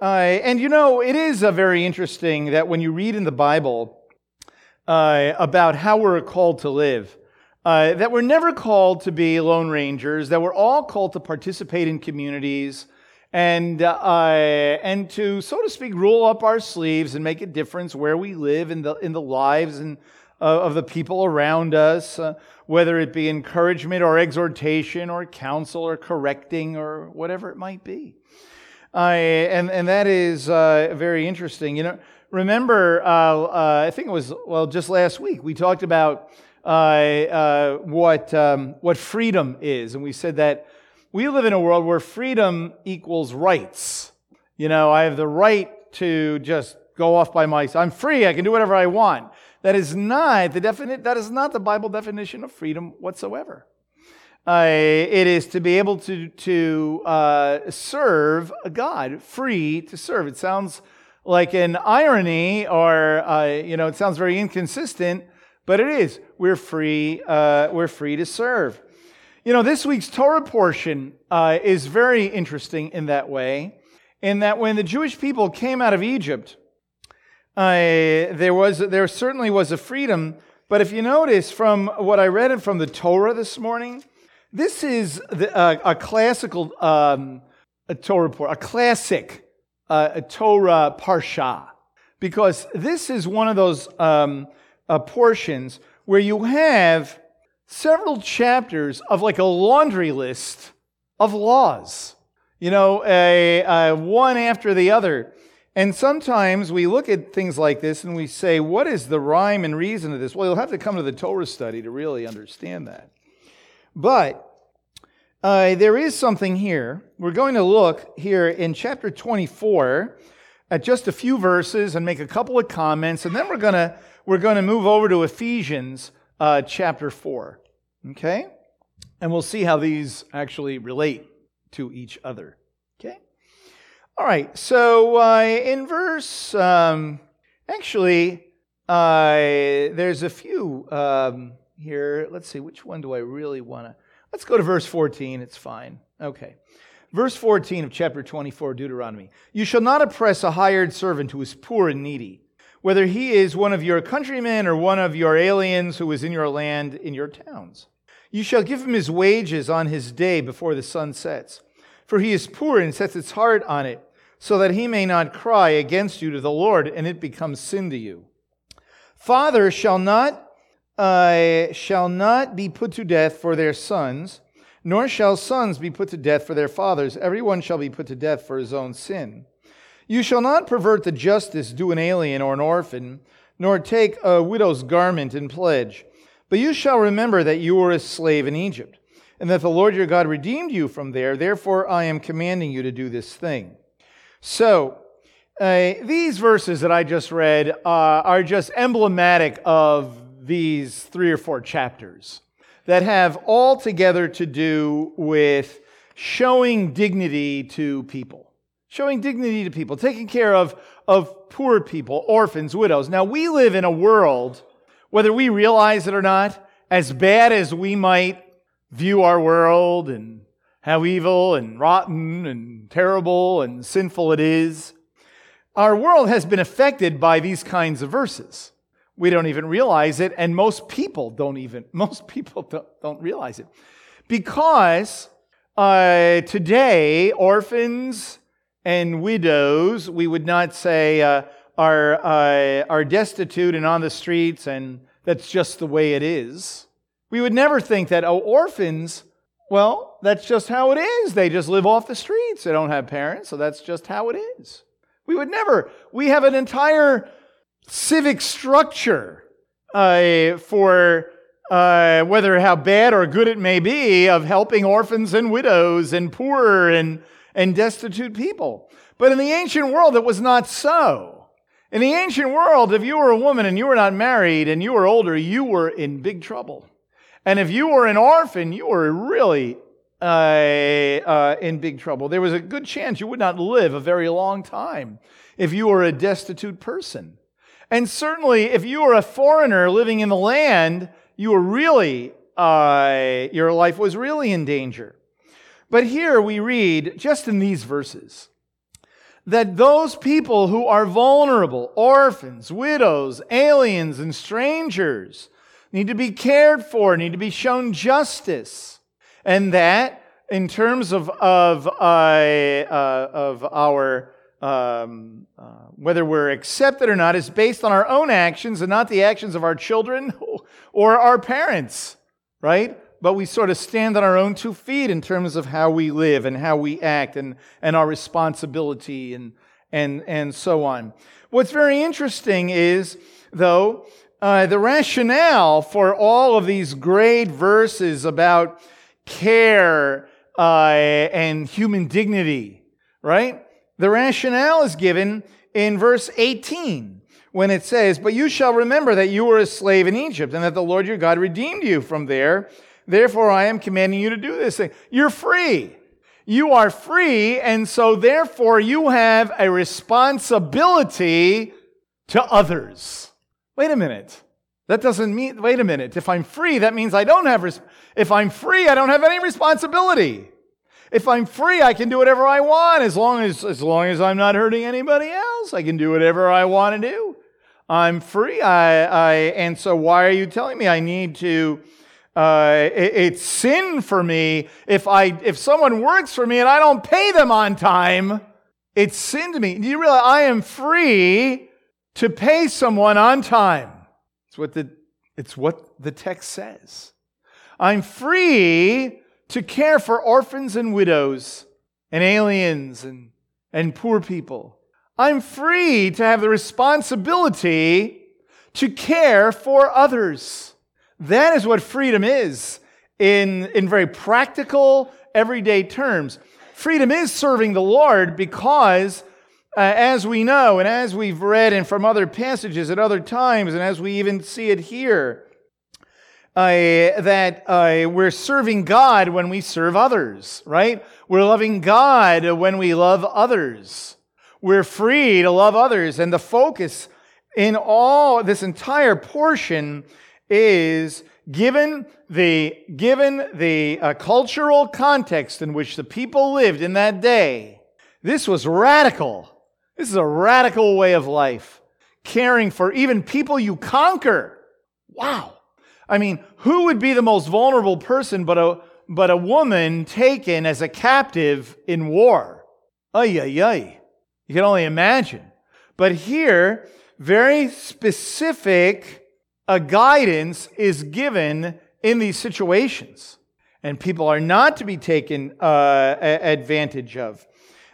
Uh, and you know, it is uh, very interesting that when you read in the Bible uh, about how we're called to live, uh, that we're never called to be lone rangers, that we're all called to participate in communities and, uh, and to, so to speak, roll up our sleeves and make a difference where we live in the, in the lives and, uh, of the people around us, whether it be encouragement or exhortation or counsel or correcting or whatever it might be. And, and that is uh, very interesting. You know, remember, uh, uh, I think it was, well, just last week, we talked about what, um, what freedom is. And we said that we live in a world where freedom equals rights. You know, I have the right to just go off by myself. I'm free. I can do whatever I want. That is not the definite, that is not the Bible definition of freedom whatsoever. Uh, it is to be able to, to uh, serve God, free to serve. It sounds like an irony, or uh, you know, it sounds very inconsistent, but it is. We're free. Uh, we're free to serve. You know, this week's Torah portion uh, is very interesting in that way, in that when the Jewish people came out of Egypt, uh, there was there certainly was a freedom. But if you notice from what I read from the Torah this morning, this is the, uh, a classical um, a Torah a classic uh, a Torah parsha, because this is one of those um, uh, portions where you have several chapters of like a laundry list of laws, you know, a, one after the other. And sometimes we look at things like this and we say, what is the rhyme and reason of this? Well, you'll have to come to the Torah study to really understand that. But uh, there is something here. We're going to look here in chapter 24 at just a few verses and make a couple of comments, and then we're going to we're going to move over to Ephesians uh, chapter 4. Okay? And we'll see how these actually relate to each other. Okay? All right, so uh, in verse, um, actually, uh, there's a few um, here. Let's see, which one do I really want to? Let's go to verse 14. It's fine. Okay. Verse 14 of chapter 24, Deuteronomy. You shall not oppress a hired servant who is poor and needy, whether he is one of your countrymen or one of your aliens who is in your land, in your towns. You shall give him his wages on his day before the sun sets. For he is poor and sets his heart on it, so that he may not cry against you to the Lord, and it becomes sin to you. Father shall not uh, shall not be put to death for their sons, nor shall sons be put to death for their fathers. Everyone shall be put to death for his own sin. You shall not pervert the justice due an alien or an orphan, nor take a widow's garment in pledge. But you shall remember that you were a slave in Egypt, and that the Lord your God redeemed you from there. Therefore, I am commanding you to do this thing. So, uh, these verses that I just read uh, are just emblematic of these three or four chapters that have all together to do with showing dignity to people, showing dignity to people, taking care of, of poor people, orphans, widows. Now, we live in a world, whether we realize it or not, as bad as we might view our world and how evil and rotten and terrible and sinful it is, our world has been affected by these kinds of verses we don't even realize it and most people don't even most people don't, don't realize it. Because uh, today orphans and widows we would not say uh, are, uh, are destitute and on the streets and that's just the way it is. We would never think that oh orphans well that's just how it is. They just live off the streets. They don't have parents so that's just how it is. We would never we have an entire civic structure uh, for uh, whether how bad or good it may be of helping orphans and widows and poor and, and destitute people. But in the ancient world, it was not so. In the ancient world, if you were a woman and you were not married and you were older, you were in big trouble. And if you were an orphan, you were really uh, uh, in big trouble. There was a good chance you would not live a very long time if you were a destitute person. And certainly, if you were a foreigner living in the land, you were really, uh, your life was really in danger. But here we read, just in these verses, that those people who are vulnerable, orphans, widows, aliens, and strangers, need to be cared for, need to be shown justice. And that, in terms of, of, uh, uh, of our, um, uh, whether we're accepted or not, is based on our own actions and not the actions of our children or our parents, right? But we sort of stand on our own two feet in terms of how we live and how we act and, and our responsibility and, and, and so on. What's very interesting is, though, uh, the rationale for all of these great verses about care uh, and human dignity, right? The rationale is given in verse 18 when it says, But you shall remember that you were a slave in Egypt and that the Lord your God redeemed you from there. Therefore, I am commanding you to do this thing. You're free. You are free, and so therefore you have a responsibility to others. Wait a minute. That doesn't mean, wait a minute. If I'm free, that means I don't have, res- if I'm free, I don't have any responsibility. If I'm free, I can do whatever I want as long as, as long as I'm not hurting anybody else. I can do whatever I want to do. I'm free. I, I, and so why are you telling me I need to, uh, it, it's sin for me if I, if someone works for me and I don't pay them on time, it's sin to me. Do you realize I am free to pay someone on time. It's what the, it's what the text says. I'm free to care for orphans and widows and aliens and, and poor people. I'm free to have the responsibility to care for others. That is what freedom is in, in very practical, everyday terms. Freedom is serving the Lord because uh, as we know, and as we've read and from other passages at other times, and as we even see it here, uh, that uh, we're serving God when we serve others, right? We're loving God when we love others. We're free to love others. And the focus in all this entire portion is given the, given the uh, cultural context in which the people lived in that day, this was radical. This is a radical way of life, caring for even people you conquer. Wow. I mean, who would be the most vulnerable person but a, but a woman taken as a captive in war? Ay, ay, ay. You can only imagine. But here, very specific a uh, guidance is given in these situations. And people are not to be taken uh, advantage of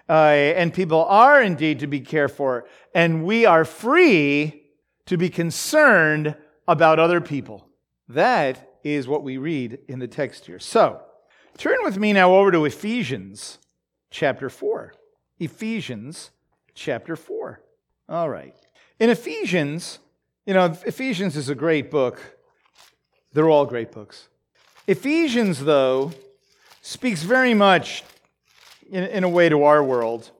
uh, and people are indeed to be cared for, and we are free to be concerned about other people. That is what we read in the text here. So, turn with me now over to Ephesians chapter 4. Ephesians chapter 4. All right. In Ephesians, you know, Ephesians is a great book. They're all great books. Ephesians, though, speaks very much in, in a way to our world.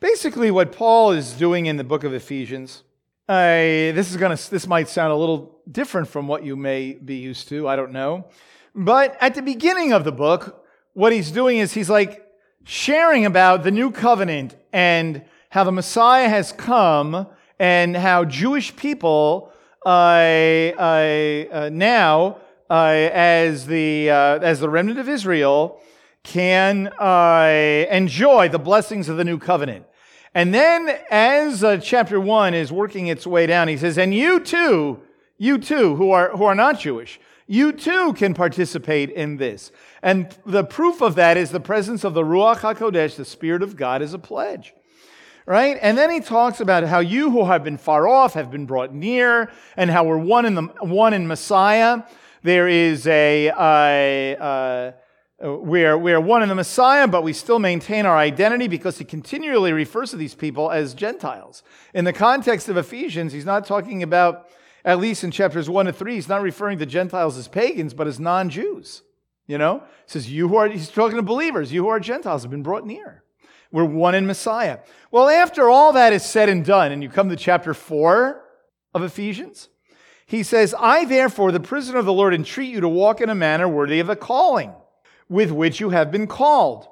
Basically, what Paul is doing in the book of Ephesians, uh, this is gonna this might sound a little different from what you may be used to. I don't know, but at the beginning of the book, what he's doing is he's like sharing about the new covenant and how the Messiah has come and how Jewish people uh, uh, uh now, uh, as the uh, as the remnant of Israel, can enjoy the blessings of the new covenant. And then, as uh, chapter one is working its way down, he says, And you too, you too, who are, who are not Jewish, you too can participate in this. And the proof of that is the presence of the Ruach HaKodesh, the Spirit of God, as a pledge. Right? And then he talks about how you who have been far off have been brought near, and how we're one in, the, one in Messiah. There is a, a, a we're, we're one in the Messiah, but we still maintain our identity because he continually refers to these people as Gentiles. In the context of Ephesians, he's not talking about, at least in chapters 1 to 3, he's not referring to Gentiles as pagans, but as non Jews. You know? He says, You who are, he's talking to believers, you who are Gentiles have been brought near. We're one in Messiah. Well, after all that is said and done, and you come to chapter 4 of Ephesians, he says, I therefore, the prisoner of the Lord, entreat you to walk in a manner worthy of the calling with which you have been called,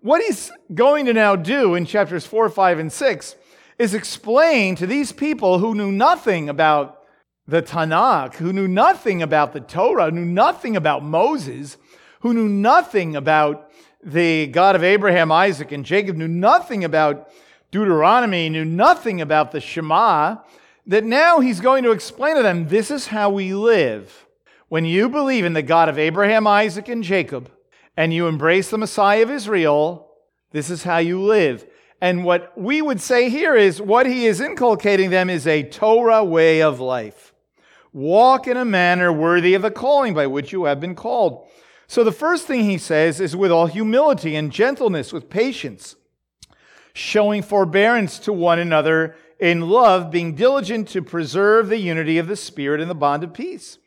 what he's going to now do in chapters 4, 5, and 6 is explain to these people who knew nothing about the Tanakh, who knew nothing about the Torah, knew nothing about Moses, who knew nothing about the God of Abraham, Isaac, and Jacob, knew nothing about Deuteronomy, knew nothing about the Shema, that now he's going to explain to them this is how we live. When you believe in the God of Abraham, Isaac, and Jacob, and you embrace the Messiah of Israel, this is how you live. And what we would say here is what he is inculcating them is a Torah way of life. Walk in a manner worthy of the calling by which you have been called. So the first thing he says is with all humility and gentleness, with patience, showing forbearance to one another in love, being diligent to preserve the unity of the Spirit in the bond of peace.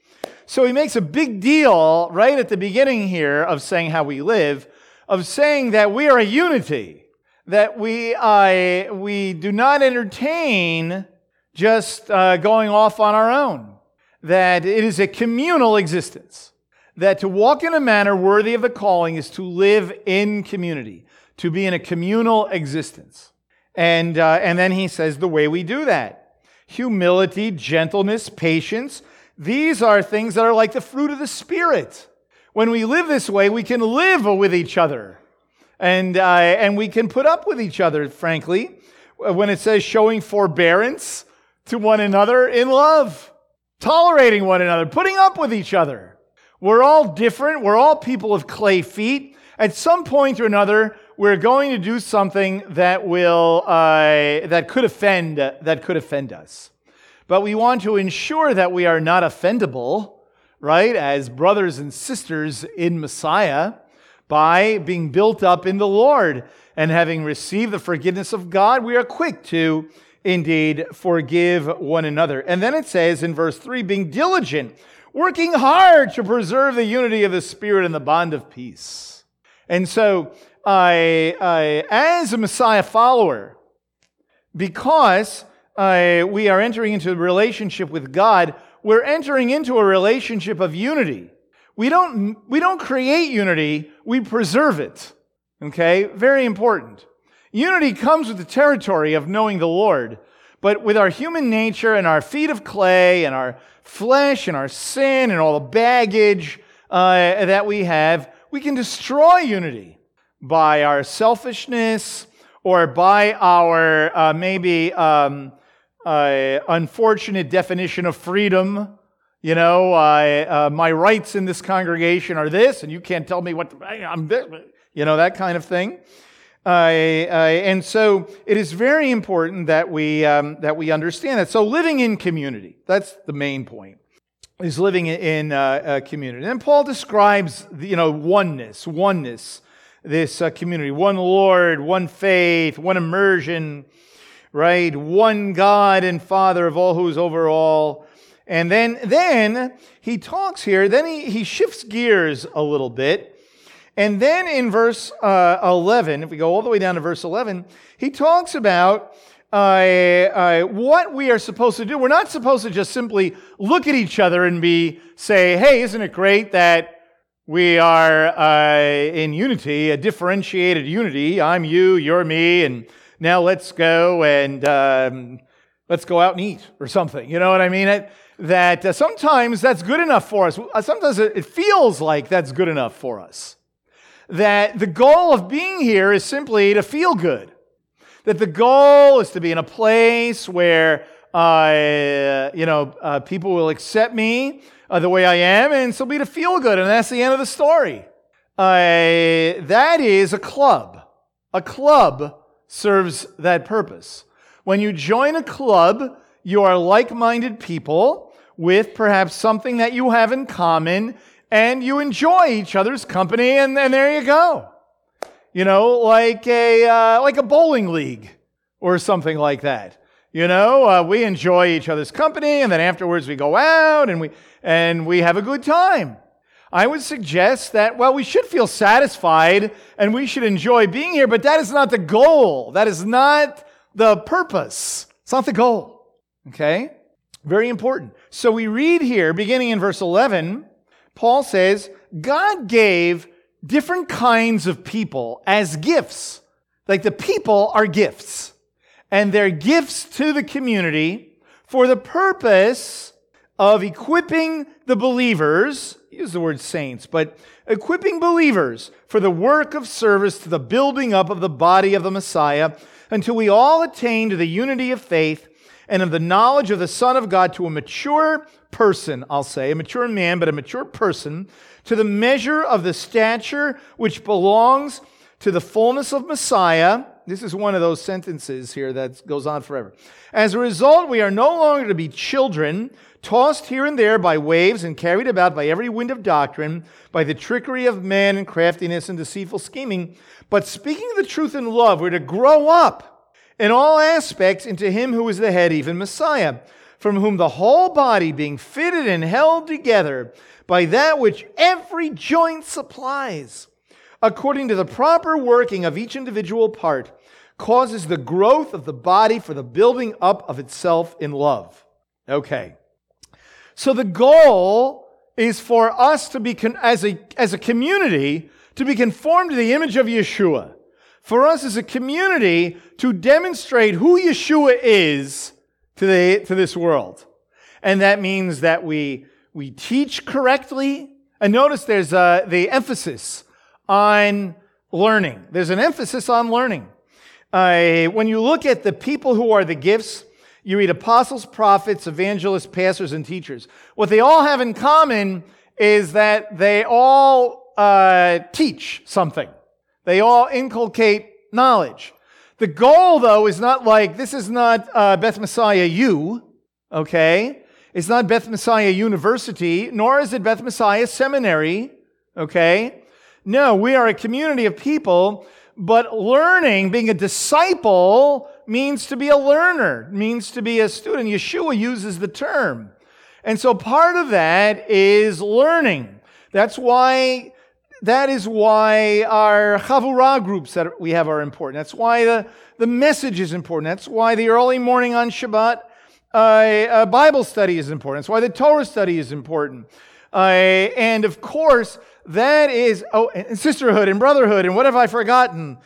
So he makes a big deal right at the beginning here of saying how we live, of saying that we are a unity, that we, uh, we do not entertain just uh, going off on our own, that it is a communal existence, that to walk in a manner worthy of the calling is to live in community, to be in a communal existence. And, uh, and then he says the way we do that humility, gentleness, patience these are things that are like the fruit of the Spirit. When we live this way, we can live with each other. And, uh, and we can put up with each other, frankly, when it says showing forbearance to one another in love, tolerating one another, putting up with each other. We're all different. We're all people of clay feet. At some point or another, we're going to do something that will uh, that could offend that could offend us. But we want to ensure that we are not offendable, right, as brothers and sisters in Messiah by being built up in the Lord. And having received the forgiveness of God, we are quick to indeed forgive one another. And then it says in verse 3 being diligent, working hard to preserve the unity of the Spirit and the bond of peace. And so, I, I, as a Messiah follower, because uh, we are entering into a relationship with God, we're entering into a relationship of unity. We don't, we don't create unity, we preserve it. Okay? Very important. Unity comes with the territory of knowing the Lord. But with our human nature and our feet of clay and our flesh and our sin and all the baggage uh, that we have, we can destroy unity by our selfishness or by our uh, maybe um, uh, unfortunate definition of freedom. You know, uh, my rights in this congregation are this, and you can't tell me what to, I'm this, you know, that kind of thing. and so it is very important that we, um, that we understand that. So living in community, that's the main point, is living in uh, a community. And Paul describes, you know, oneness, oneness, this uh, community, one Lord, one faith, one immersion, right? One God and Father of all who's over all. And then, then he talks here, then he, he shifts gears a little bit. And then in verse uh, 11, if we go all the way down to verse 11, he talks about uh, uh, what we are supposed to do. We're not supposed to just simply look at each other and be say, "Hey, isn't it great that we are uh, in unity, a differentiated unity? I'm you, you're me, and now let's go and um, let's go out and eat or something. You know what I mean? It, that uh, sometimes that's good enough for us. Uh, sometimes it feels like that's good enough for us. That the goal of being here is simply to feel good. That the goal is to be in a place where, uh, you know, uh, people will accept me uh, the way I am, and so be to feel good. And that's the end of the story. That is a club. A club serves that purpose. When you join a club, you are like minded people with perhaps something that you have in common, and you enjoy each other's company, and, and there you go. You know, like a, uh, like a bowling league or something like that. You know, uh, we enjoy each other's company, and then afterwards we go out and we, and we have a good time. I would suggest that, well, we should feel satisfied and we should enjoy being here, but that is not the goal. That is not the purpose. It's not the goal. Okay? Very important. So we read here, beginning in verse 11, Paul says, God gave different kinds of people as gifts. Like the people are gifts, and they're gifts to the community for the purpose of equipping the believers, use the word saints, but equipping believers for the work of service to the building up of the body of the Messiah until we all attain to the unity of faith and of the knowledge of the Son of God to a mature person, I'll say, a mature man, but a mature person, to the measure of the stature which belongs to the fullness of Messiah. This is one of those sentences here that goes on forever. As a result, we are no longer to be children, tossed here and there by waves and carried about by every wind of doctrine, by the trickery of men and craftiness and deceitful scheming. But speaking the truth in love, we're to grow up in all aspects into Him who is the head, even Messiah, from whom the whole body, being fitted and held together by that which every joint supplies, according to the proper working of each individual part, causes the growth of the body for the building up of itself in love. Okay. So the goal is for us to be, as a, as a community, to be conformed to the image of Yeshua. For us as a community to demonstrate who Yeshua is to, the, to this world. And that means that we, we teach correctly. And notice there's uh, the emphasis on learning. There's an emphasis on learning. Uh, when you look at the people who are the gifts, you read apostles, prophets, evangelists, pastors, and teachers. What they all have in common is that they all uh, teach something. They all inculcate knowledge. The goal, though, is not like this is not uh, Beth Messiah U, okay? It's not Beth Messiah University, nor is it Beth Messiah Seminary, okay? No, we are a community of people, but learning, being a disciple, means to be a learner, means to be a student. Yeshua uses the term. And so part of that is learning. That's why that is why our chavurah groups that we have are important. That's why the, the message is important. That's why the early morning on Shabbat uh, uh, Bible study is important. That's why the Torah study is important. Uh, and of course, that is, oh, and sisterhood and brotherhood and what have I forgotten?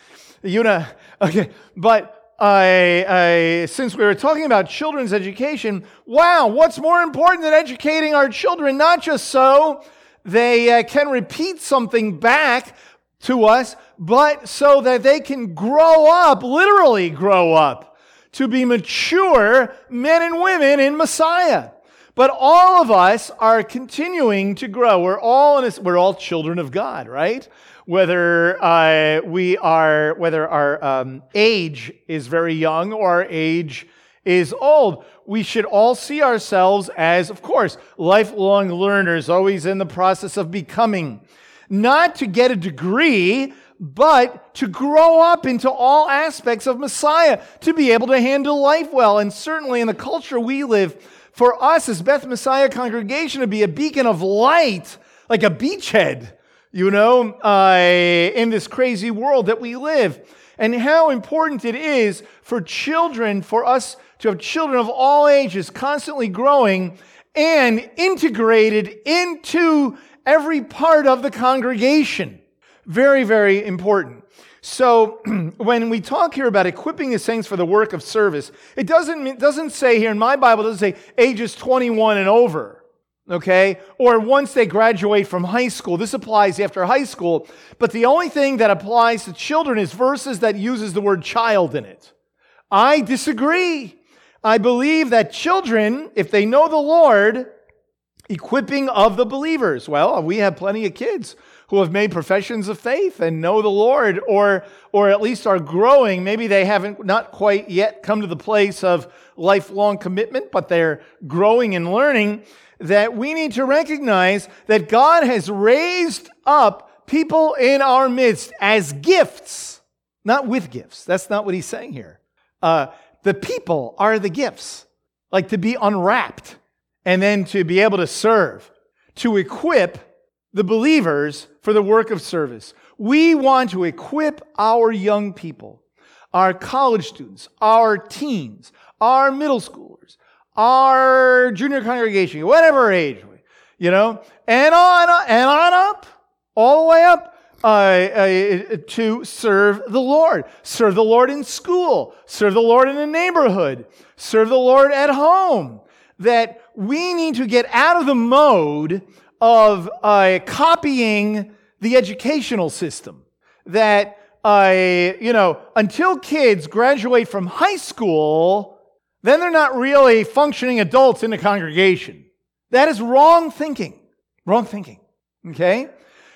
You know, okay, but I, I, since we were talking about children's education, wow, what's more important than educating our children? Not just so they uh, can repeat something back to us, but so that they can grow up, literally grow up, to be mature men and women in Messiah. But all of us are continuing to grow. We're all, a, we're all children of God, right? Whether uh, we are, whether our um, age is very young or our age is old. We should all see ourselves as, of course, lifelong learners, always in the process of becoming. Not to get a degree, but to grow up into all aspects of Messiah, to be able to handle life well. And certainly in the culture we live, for us as Beth Messiah congregation to be a beacon of light, like a beachhead you know, uh, in this crazy world that we live. And how important it is for children, for us to have children of all ages constantly growing and integrated into every part of the congregation. Very, very important. So when we talk here about equipping the saints for the work of service, it doesn't, it doesn't say here in my Bible, it doesn't say ages 21 and over okay? Or once they graduate from high school. This applies after high school. But the only thing that applies to children is verses that uses the word child in it. I disagree. I believe that children, if they know the Lord, equipping of the believers. Well, we have plenty of kids who have made professions of faith and know the Lord or or at least are growing. Maybe they haven't not quite yet come to the place of lifelong commitment, but they're growing and learning that we need to recognize that God has raised up people in our midst as gifts, not with gifts. That's not what he's saying here. Uh, the people are the gifts, like to be unwrapped and then to be able to serve, to equip the believers for the work of service. We want to equip our young people, our college students, our teens, our middle schoolers, our junior congregation, whatever age, you know, and on and on up, all the way up. uh, uh, to serve the Lord. Serve the Lord in school, serve the Lord in the neighborhood, serve the Lord at home. That we need to get out of the mode of uh, copying the educational system. That, uh, you know, until kids graduate from high school, then they're not really functioning adults in the congregation. That is wrong thinking. Wrong thinking. Okay?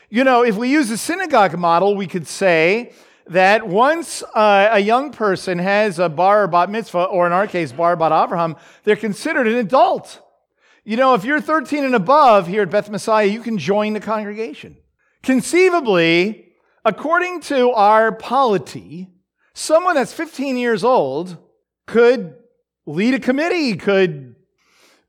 You know, if we use the synagogue model, we could say that once uh, a young person has a bar or bat mitzvah, or in our case, bar bat Avraham, they're considered an adult. You know, if you're 13 and above here at Beth Messiah, you can join the congregation. Conceivably, according to our polity, someone that's 15 years old could lead a committee, could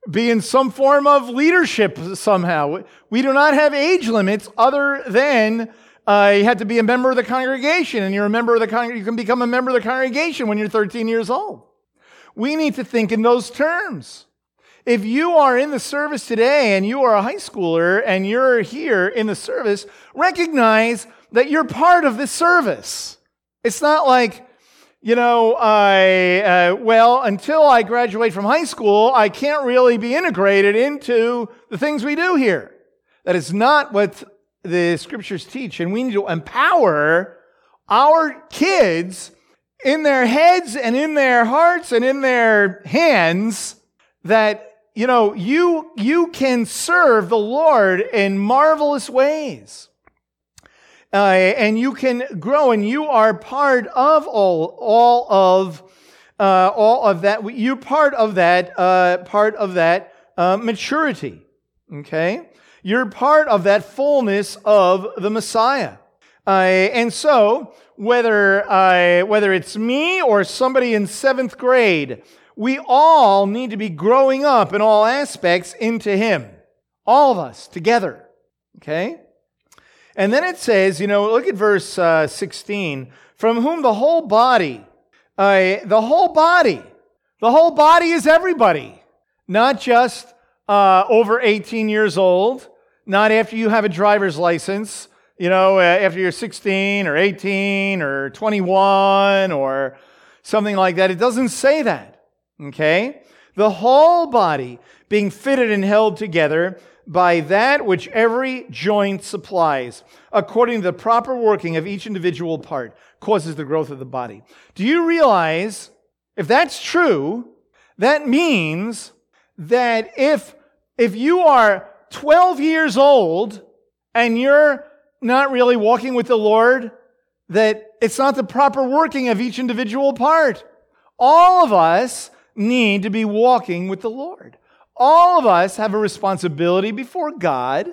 be in some form of leadership somehow. We do not have age limits other than uh, you have to be a member of the congregation, and you're a member of the con- you can become a member of the congregation when you're 13 years old. We need to think in those terms. If you are in the service today and you are a high schooler and you're here in the service, recognize that you're part of this service. It's not like, you know, I, uh, well, until I graduate from high school, I can't really be integrated into the things we do here. That is not what the scriptures teach. And we need to empower our kids in their heads and in their hearts and in their hands that, you know, you, you can serve the Lord in marvelous ways uh, and you can grow, and you are part of all, all of, uh, all of that. You're part of that, uh, part of that uh, maturity. Okay, you're part of that fullness of the Messiah. Uh, and so, whether whether it's me or somebody in seventh grade, we all need to be growing up in all aspects into Him. All of us together. Okay. And then it says, you know, look at verse uh, 16, from whom the whole body, uh, the whole body, the whole body is everybody, not just uh, over 18 years old, not after you have a driver's license, you know, uh, after you're 16 or 18 or 21 or something like that. It doesn't say that, okay? The whole body being fitted and held together by that which every joint supplies, according to the proper working of each individual part, causes the growth of the body. Do you realize if that's true, that means that if, if you are 12 years old and you're not really walking with the Lord, that it's not the proper working of each individual part. All of us need to be walking with the Lord all of us have a responsibility before God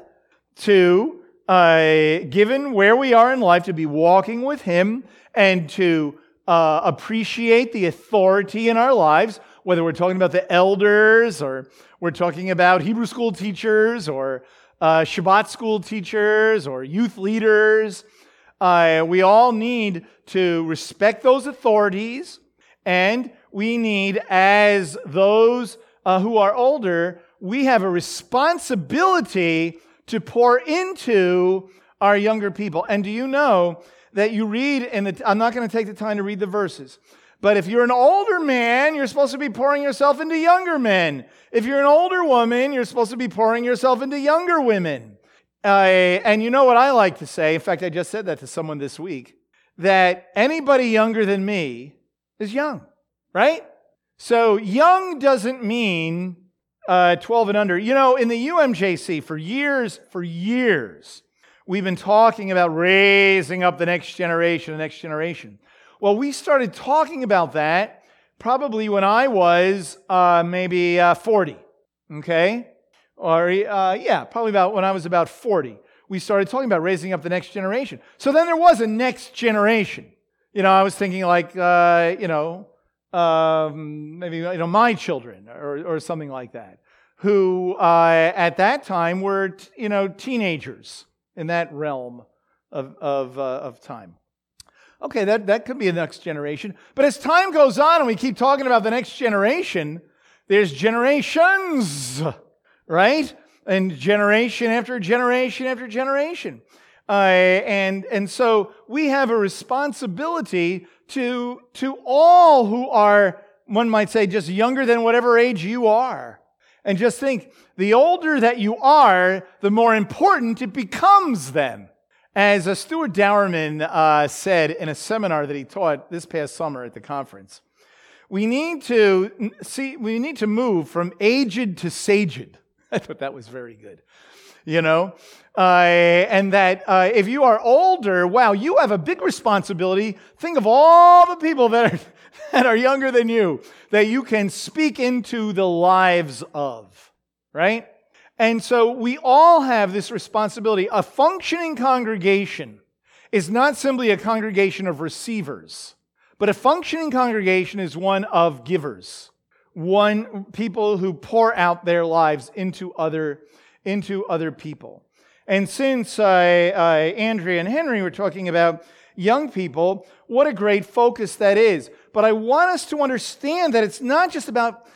to, uh, given where we are in life, to be walking with Him and to uh, appreciate the authority in our lives, whether we're talking about the elders or we're talking about Hebrew school teachers or uh, Shabbat school teachers or youth leaders. Uh, we all need to respect those authorities, and we need, as those uh, who are older, we have a responsibility to pour into our younger people. And do you know that you read and I'm not going to take the time to read the verses, but if you're an older man, you're supposed to be pouring yourself into younger men. If you're an older woman, you're supposed to be pouring yourself into younger women. Uh, and you know what I like to say? In fact, I just said that to someone this week that anybody younger than me is young, right? So young doesn't mean uh, 12 and under. You know, in the UMJC, for years, for years, we've been talking about raising up the next generation, the next generation. Well, we started talking about that probably when I was uh, maybe uh, 40, okay? Or, uh, yeah, probably about when I was about 40. We started talking about raising up the next generation. So then there was a next generation. You know, I was thinking like, uh, you know, um, maybe you know my children or, or something like that, who uh, at that time were t- you know teenagers in that realm of of, uh, of time. Okay, that, that could be the next generation. But as time goes on and we keep talking about the next generation, there's generations, right? And generation after generation after generation. Uh, and, and so we have a responsibility to, to all who are, one might say, just younger than whatever age you are. And just think, the older that you are, the more important it becomes then. As a Stuart Dauermann uh, said in a seminar that he taught this past summer at the conference, we need to see, we need to move from aged to saged. I thought that was very good. You know, uh, and that uh, if you are older, wow, you have a big responsibility. Think of all the people that are, that are younger than you that you can speak into the lives of, right? And so we all have this responsibility. A functioning congregation is not simply a congregation of receivers, but a functioning congregation is one of givers, one people who pour out their lives into other, into other people. And since Andrea and Henry were talking about young people, what a great focus that is. But I want us to understand that it's not just about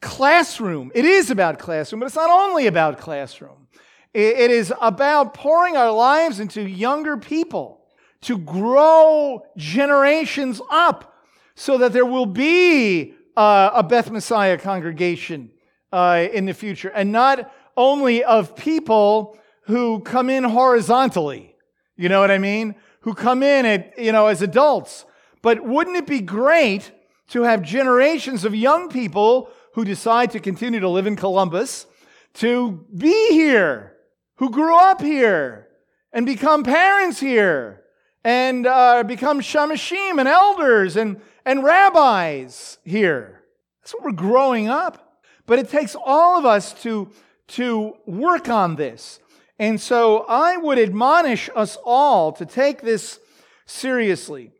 classroom. It is about classroom, but it's not only about classroom. It is about pouring our lives into younger people to grow generations up so that there will be uh, a Beth Messiah congregation uh, in the future, and not only of people who come in horizontally. You know what I mean? Who come in at, you know, as adults. But wouldn't it be great to have generations of young people who decide to continue to live in Columbus to be here, who grew up here and become parents here and uh, become shamashim and elders and, and rabbis here. That's what we're growing up. But it takes all of us to, to work on this. And so I would admonish us all to take this seriously.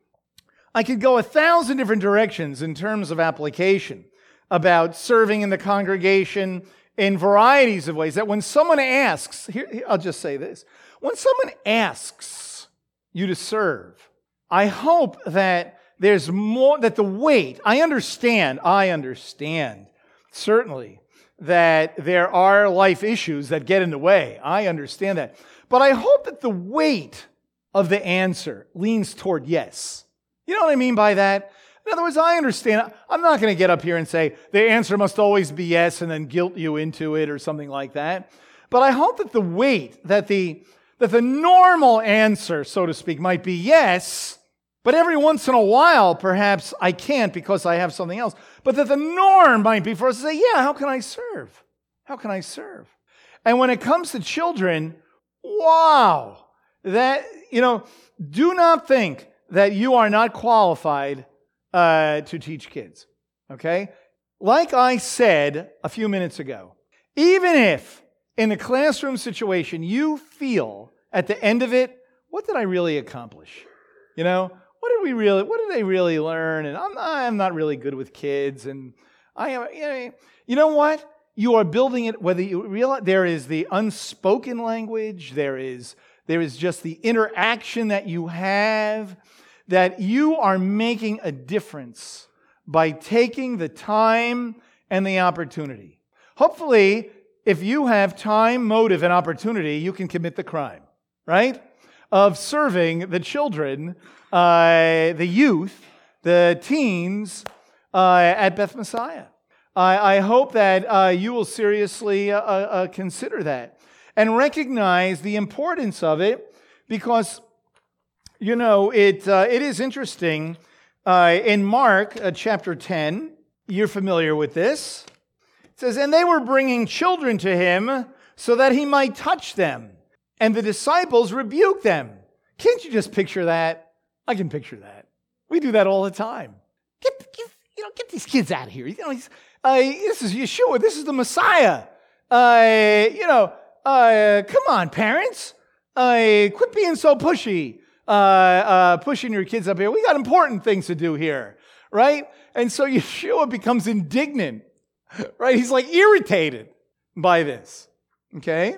I could go a thousand different directions in terms of application about serving in the congregation in varieties of ways. That when someone asks, here, I'll just say this when someone asks you to serve, I hope that there's more, that the weight, I understand, I understand, certainly, that there are life issues that get in the way. I understand that. But I hope that the weight of the answer leans toward yes. You know what I mean by that? In other words, I understand. I'm not going to get up here and say the answer must always be yes and then guilt you into it or something like that. But I hope that the weight, that the, that the normal answer, so to speak, might be yes, but every once in a while, perhaps I can't because I have something else. But that the norm might be for us to say, yeah, how can I serve? How can I serve? And when it comes to children, wow, that, you know, do not think that you are not qualified uh, to teach kids. Okay? Like I said a few minutes ago, even if in a classroom situation you feel at the end of it, what did I really accomplish? You know, we really, what did they really learn? And I'm not, I'm not really good with kids. And I am, you know, you know what? You are building it, whether you realize there is the unspoken language, there is, there is just the interaction that you have that you are making a difference by taking the time and the opportunity. Hopefully, if you have time, motive, and opportunity, you can commit the crime, right? Of serving the children, uh, the youth, the teens uh, at Beth Messiah. I, I hope that uh, you will seriously uh, uh, consider that and recognize the importance of it because you know, it, uh, it is interesting. Uh, in Mark uh, chapter 10, you're familiar with this. It says, And they were bringing children to him so that he might touch them. And the disciples rebuked them. Can't you just picture that? I can picture that. We do that all the time. Get, get you know, get these kids out of here. You know, uh, this is Yeshua. This is the Messiah. Uh, you know, uh, come on, parents. Uh, quit being so pushy uh, uh, pushing your kids up here. We got important things to do here, right? And so Yeshua becomes indignant, right? He's like irritated by this, okay?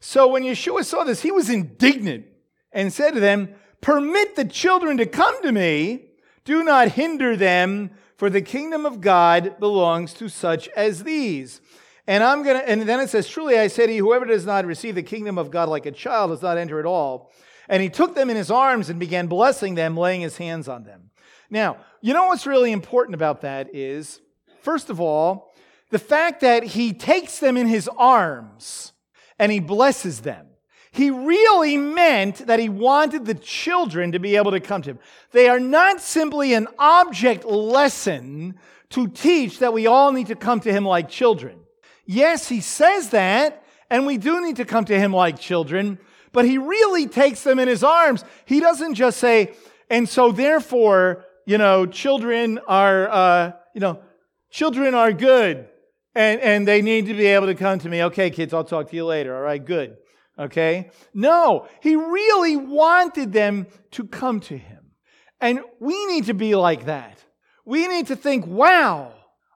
So when Yeshua saw this, he was indignant and said to them, Permit the children to come to me, do not hinder them, for the kingdom of God belongs to such as these. And I'm gonna, and then it says, Truly I say to you, whoever does not receive the kingdom of God like a child does not enter at all. And he took them in his arms and began blessing them, laying his hands on them. Now, you know what's really important about that is, first of all, the fact that he takes them in his arms and he blesses them. He really meant that he wanted the children to be able to come to him. They are not simply an object lesson to teach that we all need to come to him like children. Yes, he says that, and we do need to come to him like children, but he really takes them in his arms. He doesn't just say, and so therefore, you know, children are, uh, you know, children are good and, and they need to be able to come to me. Okay, kids, I'll talk to you later. All right, good. Okay? No, he really wanted them to come to him. And we need to be like that. We need to think, wow,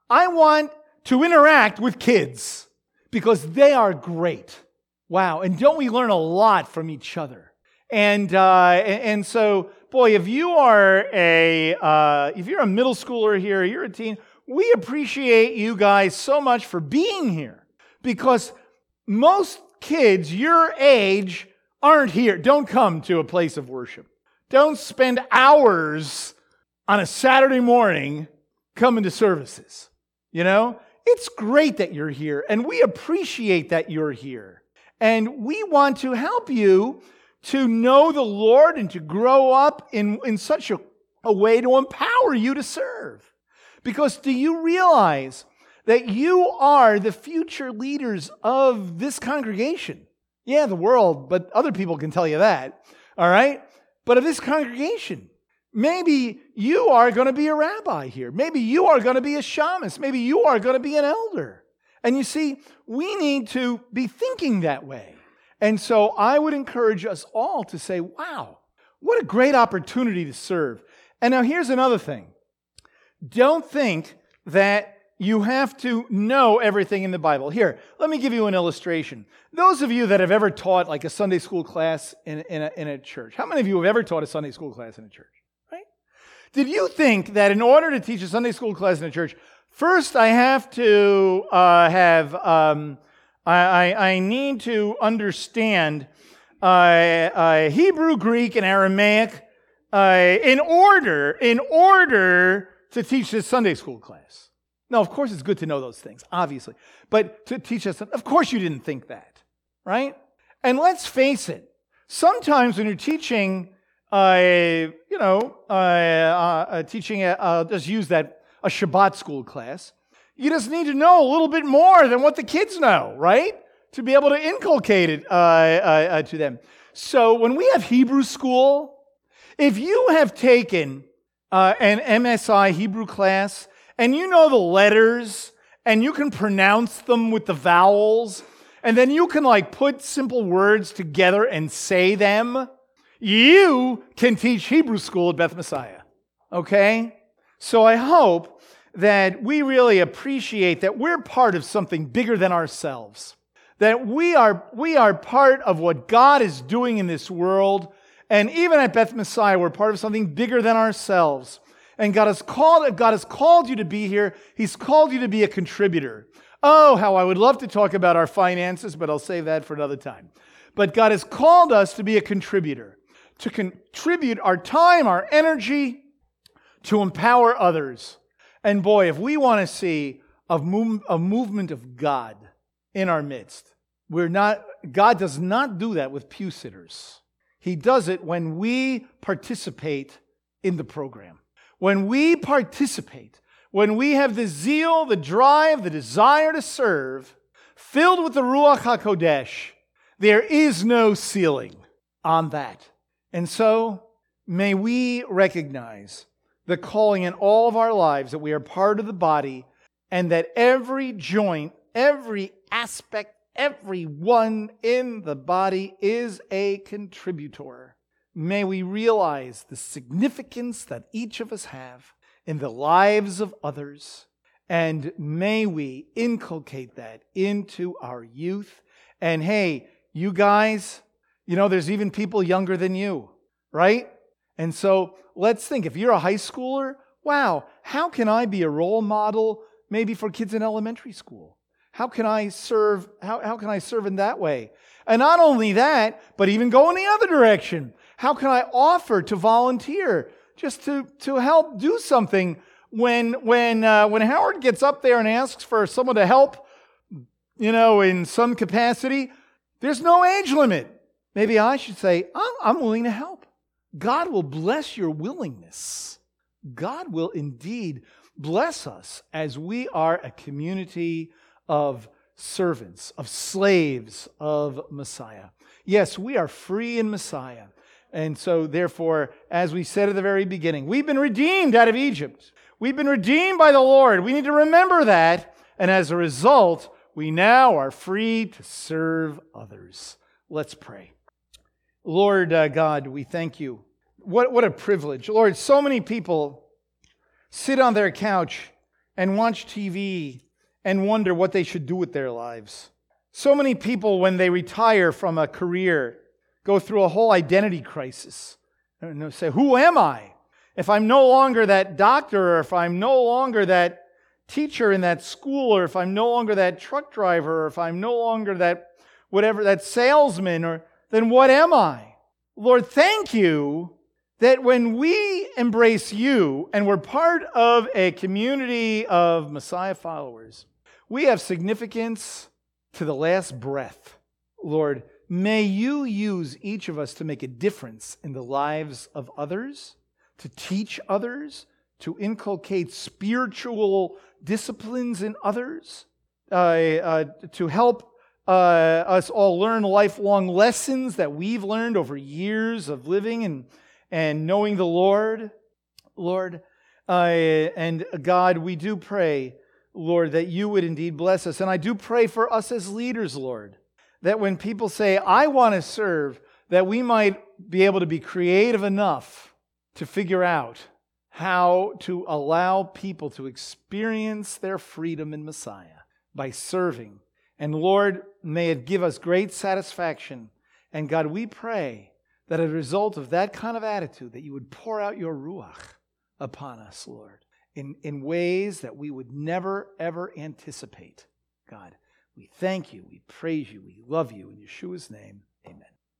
I want to interact with kids because they are great. Wow. And don't we learn a lot from each other? And, uh, and so, boy, if you are a, uh, if you're a middle schooler here, you're a teen, we appreciate you guys so much for being here because most kids your age aren't here. Don't come to a place of worship. Don't spend hours on a Saturday morning coming to services. You know, it's great that you're here, and we appreciate that you're here. And we want to help you to know the Lord and to grow up in, in such a, a way to empower you to serve. Because do you realize that you are the future leaders of this congregation? Yeah, the world, but other people can tell you that. All right? But of this congregation, maybe you are going to be a rabbi here. Maybe you are going to be a shamus. Maybe you are going to be an elder. And you see, we need to be thinking that way. And so I would encourage us all to say, wow, what a great opportunity to serve. And now here's another thing don't think that you have to know everything in the Bible. Here, let me give you an illustration. Those of you that have ever taught like a Sunday school class in, in, a, in a church, how many of you have ever taught a Sunday school class in a church? Right? Did you think that in order to teach a Sunday school class in a church, first I have to uh, have, um, I, I, I, need to understand uh, uh, Hebrew, Greek, and Aramaic uh, in order, in order to teach this Sunday school class. No, of course it's good to know those things, obviously. But to teach us, of course you didn't think that, right? And let's face it, sometimes when you're teaching, uh, you know, uh, uh, teaching, a, I'll just use that, a Shabbat school class, you just need to know a little bit more than what the kids know, right? To be able to inculcate it uh, uh, uh, to them. So when we have Hebrew school, if you have taken uh, an MSI Hebrew class, and you know the letters, and you can pronounce them with the vowels, and then you can like put simple words together and say them, you can teach Hebrew school at Beth Messiah. Okay? So I hope that we really appreciate that we're part of something bigger than ourselves. That we are, we are part of what God is doing in this world and even at Beth Messiah, we're part of something bigger than ourselves. And God has called, God has called you to be here. He's called you to be a contributor. Oh, how I would love to talk about our finances, but I'll save that for another time. But God has called us to be a contributor, to contribute our time, our energy, to empower others. And boy, if we want to see a, move, a movement of God in our midst, we're not, God does not do that with pew sitters. He does it when we participate in the program. When we participate, when we have the zeal, the drive, the desire to serve, filled with the Ruach HaKodesh, there is no ceiling on that. And so, may we recognize the calling in all of our lives that we are part of the body and that every joint, every aspect Everyone in the body is a contributor. May we realize the significance that each of us have in the lives of others, and may we inculcate that into our youth. And hey, you guys, you know, there's even people younger than you, right? And so let's think if you're a high schooler, wow, how can I be a role model maybe for kids in elementary school? How can I serve? How, how can I serve in that way? And not only that, but even go in the other direction. How can I offer to volunteer just to, to help do something when, when, uh, when Howard gets up there and asks for someone to help, you know, in some capacity? There's no age limit. Maybe I should say, I'm, I'm willing to help. God will bless your willingness. God will indeed bless us as we are a community of servants, of slaves of Messiah. Yes, we are free in Messiah. And so, therefore, as we said at the very beginning, we've been redeemed out of Egypt. We've been redeemed by the Lord. We need to remember that. And as a result, we now are free to serve others. Let's pray. Lord uh, God, we thank you. What, what a privilege. Lord, so many people sit on their couch and watch TV and wonder what they should do with their lives. So many people, when they retire from a career, go through a whole identity crisis and say, Who am I? If I'm no longer that doctor, or if I'm no longer that teacher in that school, or if I'm no longer that truck driver, or if I'm no longer that whatever, that salesman, or then what am I? Lord, thank you that when we embrace you and we're part of a community of Messiah followers, we have significance to the last breath. Lord, may you use each of us to make a difference in the lives of others, to teach others, to inculcate spiritual disciplines in others, uh, uh, to help uh, us all learn lifelong lessons that we've learned over years of living and, and knowing the Lord. Lord, and God, we do pray, Lord, that you would indeed bless us. And I do pray for us as leaders, Lord, that when people say, I want to serve, that we might be able to be creative enough to figure out how to allow people to experience their freedom in Messiah by serving and Lord, may it give us great satisfaction. And God, we pray that as a result of that kind of attitude, that you would pour out your Ruach upon us, Lord, in, in ways that we would never, ever anticipate. God, we thank you, we praise you, we love you. In Yeshua's name, amen.